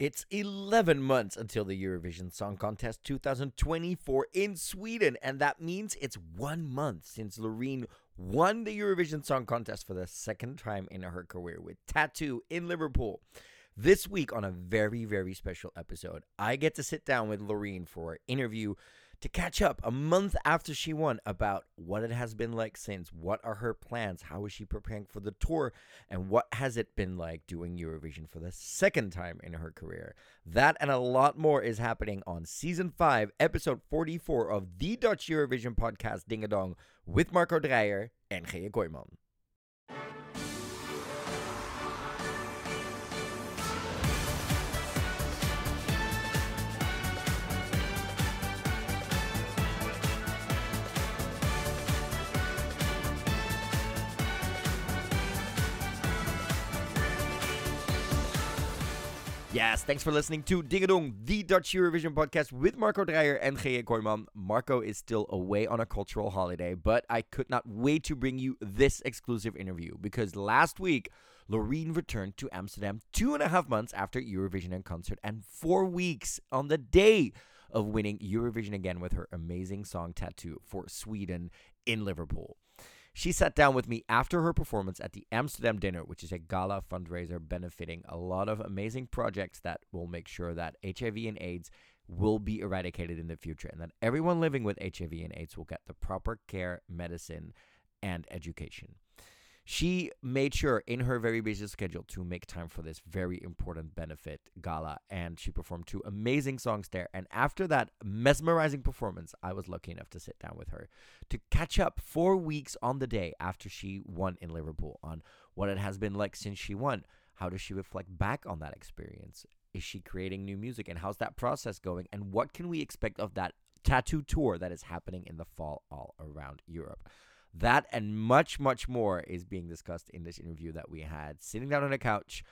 It's 11 months until the Eurovision Song Contest 2024 in Sweden, and that means it's one month since Loreen won the Eurovision Song Contest for the second time in her career with Tattoo in Liverpool. This week, on a very, very special episode, I get to sit down with Loreen for an interview to catch up a month after she won about what it has been like since, what are her plans, how is she preparing for the tour, and what has it been like doing Eurovision for the second time in her career. That and a lot more is happening on season 5, episode 44 of the Dutch Eurovision podcast Ding a Dong with Marco Dreijer and GJ Kooijman. Yes, thanks for listening to Dingadong, the Dutch Eurovision podcast with Marco Dreijer and GJ Kooijman. Marco is still away on a cultural holiday, but I could not wait to bring you this exclusive interview because last week, Loreen returned to Amsterdam two and a half months after Eurovision and concert and four weeks on the day of winning Eurovision again with her amazing song Tattoo for Sweden in Liverpool. She sat down with me after her performance at the Amsterdam Dinner, which is a gala fundraiser benefiting a lot of amazing projects that will make sure that HIV and AIDS will be eradicated in the future and that everyone living with HIV and AIDS will get the proper care, medicine, and education. She made sure in her very busy schedule to make time for this very important benefit gala, and she performed two amazing songs there. And after that mesmerizing performance, I was lucky enough to sit down with her to catch up four weeks on the day after she won in Liverpool on what it has been like since she won. How does she reflect back on that experience? Is she creating new music, and how's that process going? And what can we expect of that tattoo tour that is happening in the fall all around Europe? That and much, much more is being discussed in this interview that we had sitting down on a couch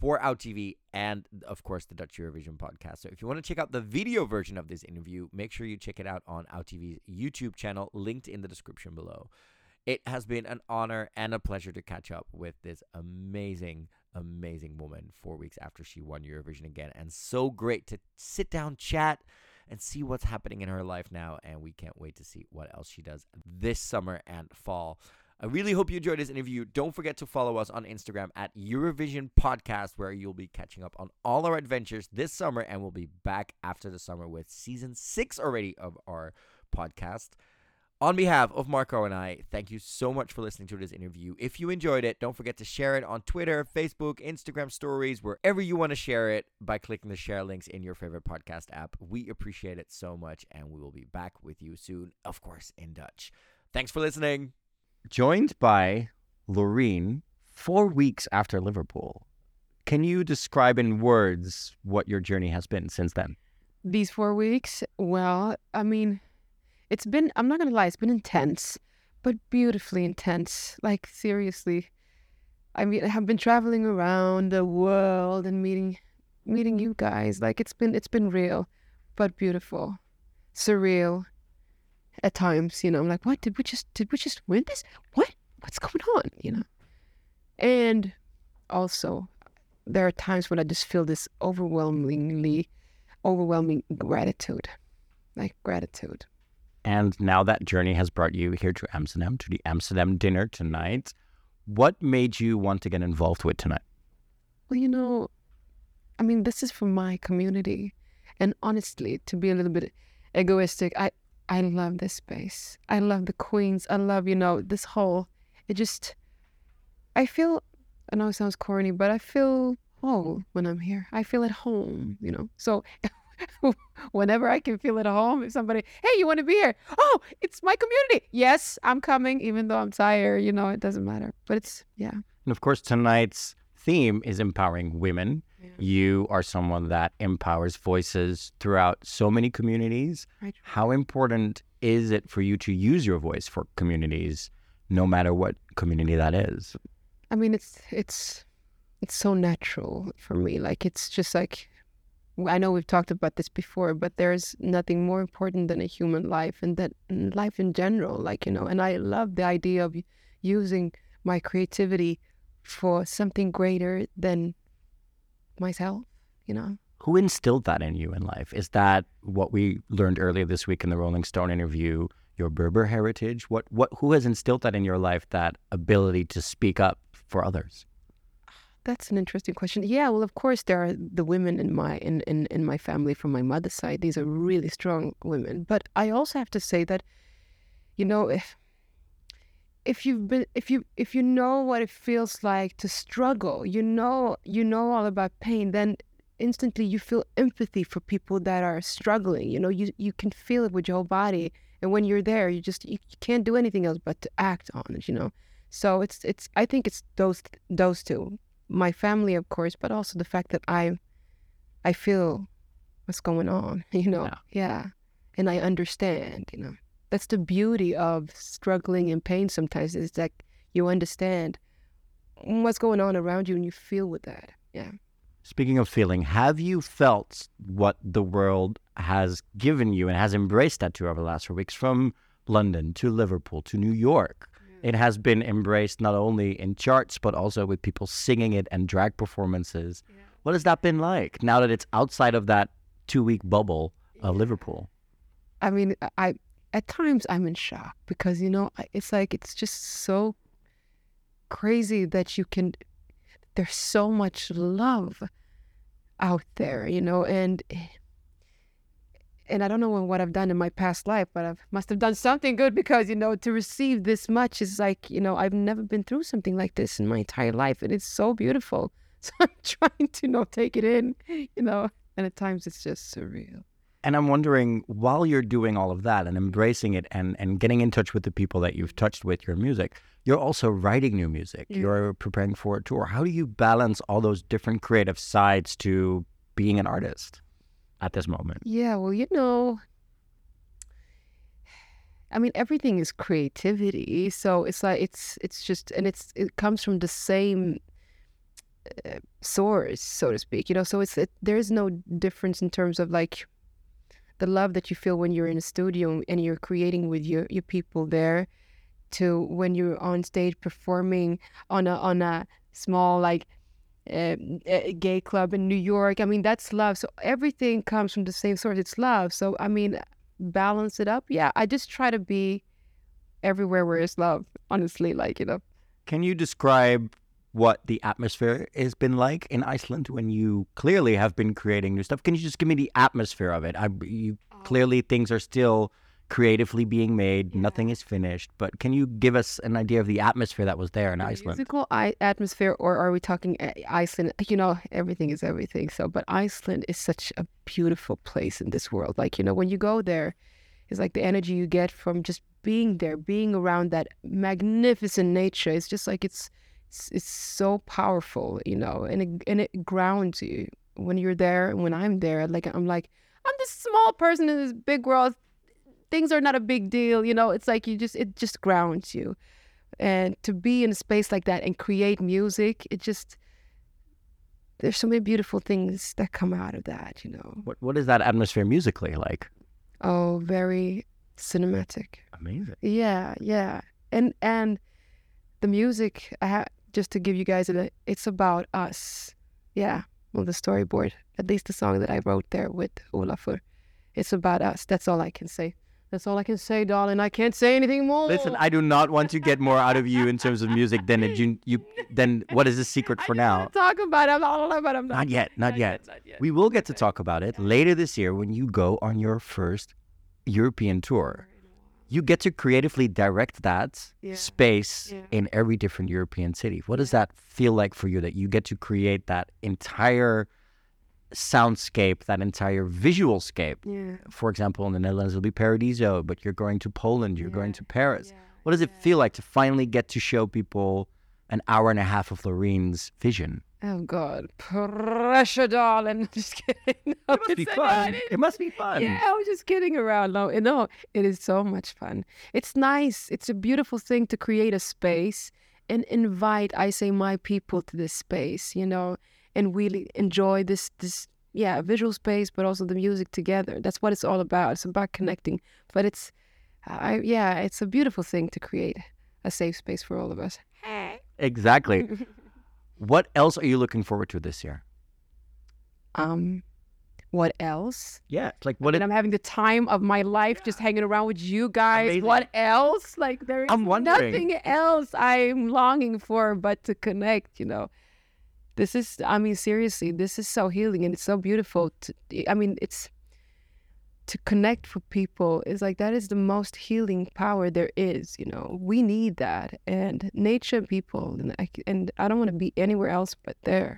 for OUTtv and, of course, the Dutch Eurovision podcast. So if you want to check out the video version of this interview, make sure you check it out on OUTtv's YouTube channel, linked in the description below. It has been an honor and a pleasure to catch up with this amazing, amazing woman four weeks after she won Eurovision again. And so great to sit down, chat, and see what's happening in her life now. And we can't wait to see what else she does this summer and fall. I really hope you enjoyed this interview. Don't forget to follow us on Instagram at Eurovision Podcast, where you'll be catching up on all our adventures this summer. And we'll be back after the summer with season six already of our podcast. On behalf of Marco and I, thank you so much for listening to this interview. If you enjoyed it, don't forget to share it on Twitter, Facebook, Instagram stories, wherever you want to share it by clicking the share links in your favorite podcast app. We appreciate it so much, and we will be back with you soon, of course, in Dutch. Thanks for listening. Joined by Loreen four weeks after Liverpool. Can you describe in words what your journey has been since then? These four weeks, well, I mean, it's been, I'm not going to lie, it's been intense, but beautifully intense. Like, seriously. I mean, I have been traveling around the world and meeting meeting mm-hmm. you guys. Like it's been it's been real, but beautiful. Surreal at times, you know. I'm like, what did we just did we just win this? What? What's going on? You know? And also there are times when I just feel this overwhelmingly overwhelming gratitude. Like gratitude. And now that journey has brought you here to Amsterdam, to the Amsterdam dinner tonight. What made you want to get involved with tonight? Well, you know, I mean, this is for my community. And honestly, to be a little bit egoistic, I, I love this space. I love the queens. I love, you know, this whole, it just, I feel, I know it sounds corny, but I feel whole when I'm here. I feel at home, you know. So whenever I can feel at home, if somebody, hey, you want to be here? Oh, it's my community. Yes, I'm coming, even though I'm tired. You know, it doesn't matter. But it's, yeah. And of course, tonight's theme is empowering women. Yeah. You are someone that empowers voices throughout so many communities. Right. How important is it for you to use your voice for communities, no matter what community that is? I mean, it's it's it's so natural for me. Like it's just like I know we've talked about this before, but there's nothing more important than a human life and that life in general, like, you know, and I love the idea of using my creativity for something greater than myself, you know. Who instilled that in you in life? Is that what we learned earlier this week in the Rolling Stone interview? Your Berber heritage? What what who has instilled that in your life? That ability to speak up for others? That's an interesting question. Yeah, well, of course, there are the women in my in, in, in my family from my mother's side. These are really strong women. But I also have to say that, you know, if if you've been if you if you know what it feels like to struggle, you know you know all about pain, then instantly you feel empathy for people that are struggling. You know, you you can feel it with your whole body. And when you're there, you just you, you can't do anything else but to act on it, you know. So it's it's I think it's those those two my family, of course, but also the fact that I, I feel what's going on, you know, yeah. yeah, and I understand, you know. That's the beauty of struggling in pain. Sometimes is that you understand what's going on around you and you feel with that. Yeah. Speaking of feeling, have you felt what the world has given you and has embraced that to over the last four weeks from London to Liverpool to New York? It has been embraced not only in charts but also with people singing it and drag performances. Yeah. What has that been like now that it's outside of that two week bubble of Liverpool? I mean, I at times I'm in shock because you know it's like it's just so crazy that you can. There's so much love out there, you know, and and I don't know what I've done in my past life, but I must have done something good because, you know, to receive this much is like, you know, I've never been through something like this in my entire life. And it's so beautiful. So I'm trying to, you know, take it in, you know, and at times it's just surreal. And I'm wondering, while you're doing all of that and embracing it and, and getting in touch with the people that you've touched with your music, you're also writing new music. Yeah. You're preparing for a tour. How do you balance all those different creative sides to being an artist? At this moment? Yeah, well, you know, I mean, everything is creativity. So it's like it's it's just and it's it comes from the same uh, source, so to speak. You know, so it's it, there is no difference in terms of like the love that you feel when you're in a studio and you're creating with your your people there to when you're on stage performing on a on a small like uh, gay club in New York. I mean, that's love. So everything comes from the same source. It's love. So I mean, balance it up. Yeah, I just try to be everywhere where it's love. Honestly, like you know. Can you describe what the atmosphere has been like in Iceland when you clearly have been creating new stuff? Can you just give me the atmosphere of it? I you oh. clearly things are still creatively being made. Yeah. Nothing is finished. But can you give us an idea of the atmosphere that was there in Iceland? Musical I- atmosphere, or are we talking uh, Iceland? You know, everything is everything. So, but Iceland is such a beautiful place in this world. Like, you know, when you go there, it's like the energy you get from just being there, being around that magnificent nature. It's just like it's it's, it's so powerful, you know, and it, and it grounds you when you're there. And when I'm there, like I'm like I'm this small person in this big world things are not a big deal. You know, it's like you just it just grounds you, and to be in a space like that and create music, it just there's so many beautiful things that come out of that. You know, what what is that atmosphere musically like? Oh, very cinematic. Amazing. Yeah, yeah, and and the music I have just to give you guys a it's about us. Yeah, well, the storyboard, at least the song that I wrote there with Olafur, it's about us. That's all I can say. That's all I can say, darling. I can't say anything more. Listen, I do not want to get more out of you in terms of music than you. You then what is the secret for now? Talk about it. I'm not, but I'm not. Not yet. Not, not yet. yet. Not yet. We will get to talk about it later this year when you go on your first European tour. You get to creatively direct that yeah. space yeah. in every different European city. What does that feel like for you that you get to create that entire soundscape, that entire visual scape. Yeah. For example, in the Netherlands, it'll be Paradiso, but you're going to Poland, you're yeah. going to Paris. Yeah. What does it feel like to finally get to show people an hour and a half of Loreen's vision? Oh God, pressure, darling. just kidding. No, it must be fun. It, it must be fun. Yeah, I was just kidding around. No, no, it is so much fun. It's nice. It's a beautiful thing to create a space and invite, I say, my people to this space. You know, and really enjoy this this yeah visual space but also the music together that's what it's all about it's about connecting but it's I, yeah it's a beautiful thing to create a safe space for all of us exactly what else are you looking forward to this year Um, what else? Yeah, like what? and It, I'm having the time of my life just hanging around with you guys. Amazing. What else? Like there is I'm wondering. nothing else I'm longing for but to connect. You know, this is. I mean, seriously, this is so healing and it's so beautiful. To, I mean, it's to connect with people is like that is the most healing power there is. You know, we need that, and nature, and people, and I, c- and I don't want to be anywhere else but there.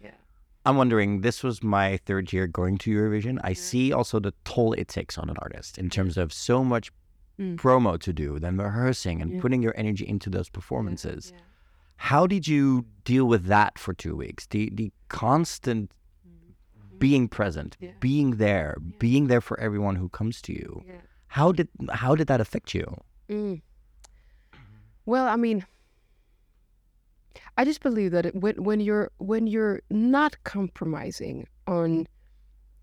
Yeah i'm wondering. This was my third year going to Eurovision. I see also the toll it takes on an artist in terms of so much Mm. promo to do, then rehearsing and Yeah. putting your energy into those performances. How did you deal with that for two weeks? The the constant being present, Mm-hmm. Yeah. being there, being there for everyone who comes to you. How did how did that affect you? Mm. Well, I mean, I just believe that it, when when you're when you're not compromising on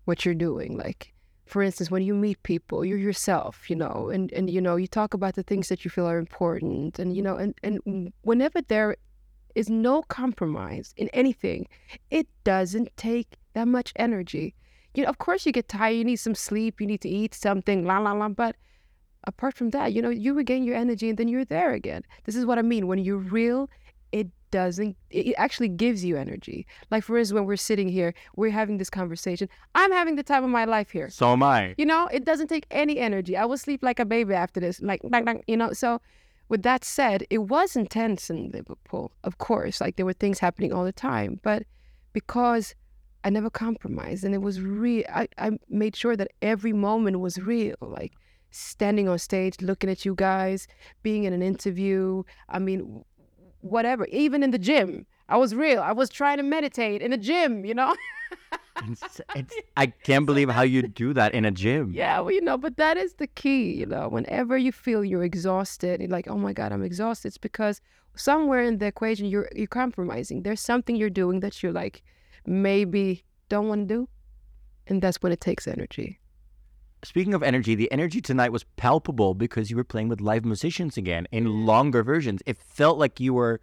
what you're doing, like for instance, when you meet people, you're yourself, you know, and and you know you talk about the things that you feel are important, and you know, and and whenever there is no compromise in anything, it doesn't take that much energy. You know, of course, you get tired, you need some sleep, you need to eat something, la la la, but apart from that, you know, you regain your energy and then you're there again. This is what I mean. When you're real, it doesn't, it actually gives you energy. Like, for instance, when we're sitting here, we're having this conversation. I'm having the time of my life here. So am I. You know, it doesn't take any energy. I will sleep like a baby after this, like, bang, bang, you know. So, with that said, it was intense in Liverpool, of course. Like, there were things happening all the time. But because I never compromised and it was real, I, I made sure that every moment was real. Like, standing on stage, looking at you guys, being in an interview. I mean, whatever. Even in the gym, I was real. I was trying to meditate in the gym, you know? It's, it's, I can't believe how you do that in a gym. Yeah, well, you know, but that is the key, you know. Whenever you feel you're exhausted, you're like, oh my God, I'm exhausted, it's because somewhere in the equation you're you're compromising. There's something you're doing that you're like maybe don't want to do. And that's when it takes energy. Speaking of energy, the energy tonight was palpable because you were playing with live musicians again in mm. longer versions. It felt like you were,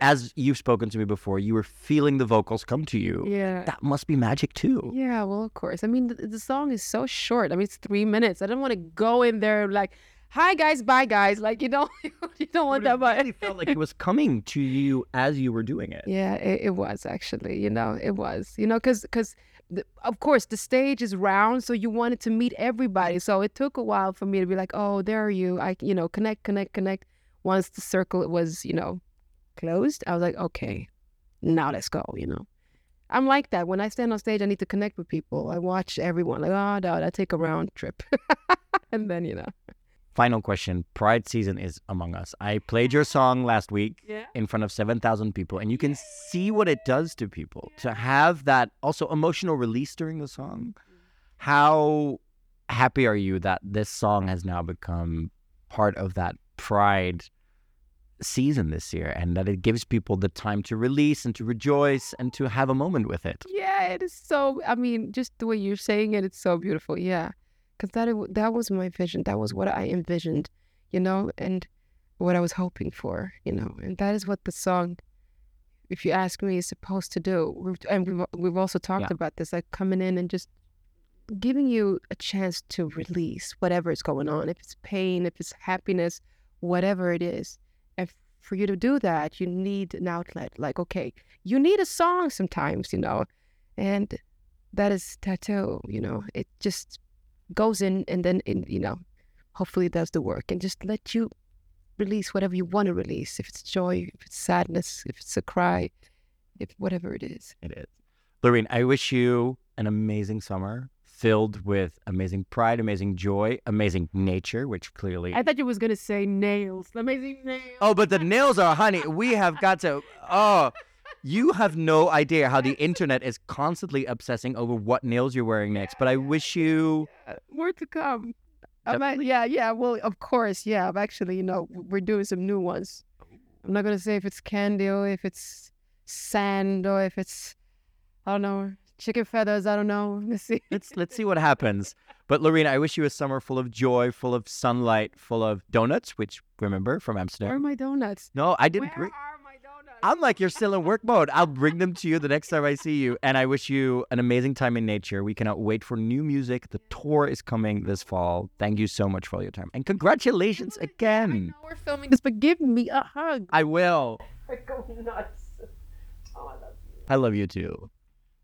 as you've spoken to me before, you were feeling the vocals come to you. Yeah. That must be magic too. Yeah, well, of course. I mean, the, the song is so short. I mean, it's three minutes. I don't want to go in there like, "Hi guys, bye guys." Like you don't, you don't want that But much. it really felt like it was coming to you as you were doing it. Yeah, it, it was actually. You know, it was. You know, because because of course the stage is round, so you wanted to meet everybody. So it took a while for me to be like, oh, there are you. I you know connect, connect, connect. Once the circle was you know closed, I was like, okay, now let's go. You know. I'm like that. When I stand on stage, I need to connect with people. I watch everyone. Like, oh, no, I take a round trip. and then, you know. Final question. Pride season is among us. I played your song last week Yeah. in front of 7,000 people, and you can see what it does to people to have that also emotional release during the song. How happy are you that this song has now become part of that Pride season this year and that it gives people the time to release and to rejoice and to have a moment with it? Yeah, it is so. I mean, just the way you're saying it, it's so beautiful. Yeah, because that that was my vision. That was what I envisioned, you know, and what I was hoping for, you know, and that is what the song, if you ask me, is supposed to do. We've, and we've we've also talked Yeah. about this, like coming in and just giving you a chance to release whatever is going on. If it's pain, if it's happiness, whatever it is. For you to do that, you need an outlet. Like, okay, you need a song sometimes, you know. And that is tattoo, you know. It just goes in and then, in, you know, hopefully does the work and just let you release whatever you want to release. If it's joy, if it's sadness, if it's a cry, if whatever it is. It is. Loreen, I wish you an amazing summer filled with amazing pride, amazing joy, amazing nature, which clearly. I thought you was gonna say nails. Amazing nails. oh, but the nails are, honey. We have got to. Oh, you have no idea how the internet is constantly obsessing over what nails you're wearing next. But I wish you. More to come. Yeah, yeah. Well, of course, yeah. I'm actually, you know, we're doing some new ones. I'm not gonna say if it's candy or if it's sand or if it's, I don't know, chicken feathers. I don't know. Let's see. Let's let's see what happens. But Lorena, I wish you a summer full of joy, full of sunlight, full of donuts, which remember from Amsterdam. Where are my donuts? No, I didn't. Where bring- are my donuts? I'm like, you're still in work mode. I'll bring them to you the next time I see you. And I wish you an amazing time in nature. We cannot wait for new music. The tour is coming this fall. Thank you so much for all your time. And congratulations I again. know we're filming this, but give me a hug. I will. I go nuts. Oh, I love you. I love you too.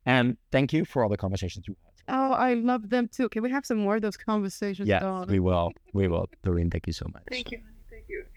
And thank you for all the conversations you had. Oh, I love them too. Can we have some more of those conversations? Yes, Dawn? we will. We will. Doreen, thank you so much. Thank you. Thank you.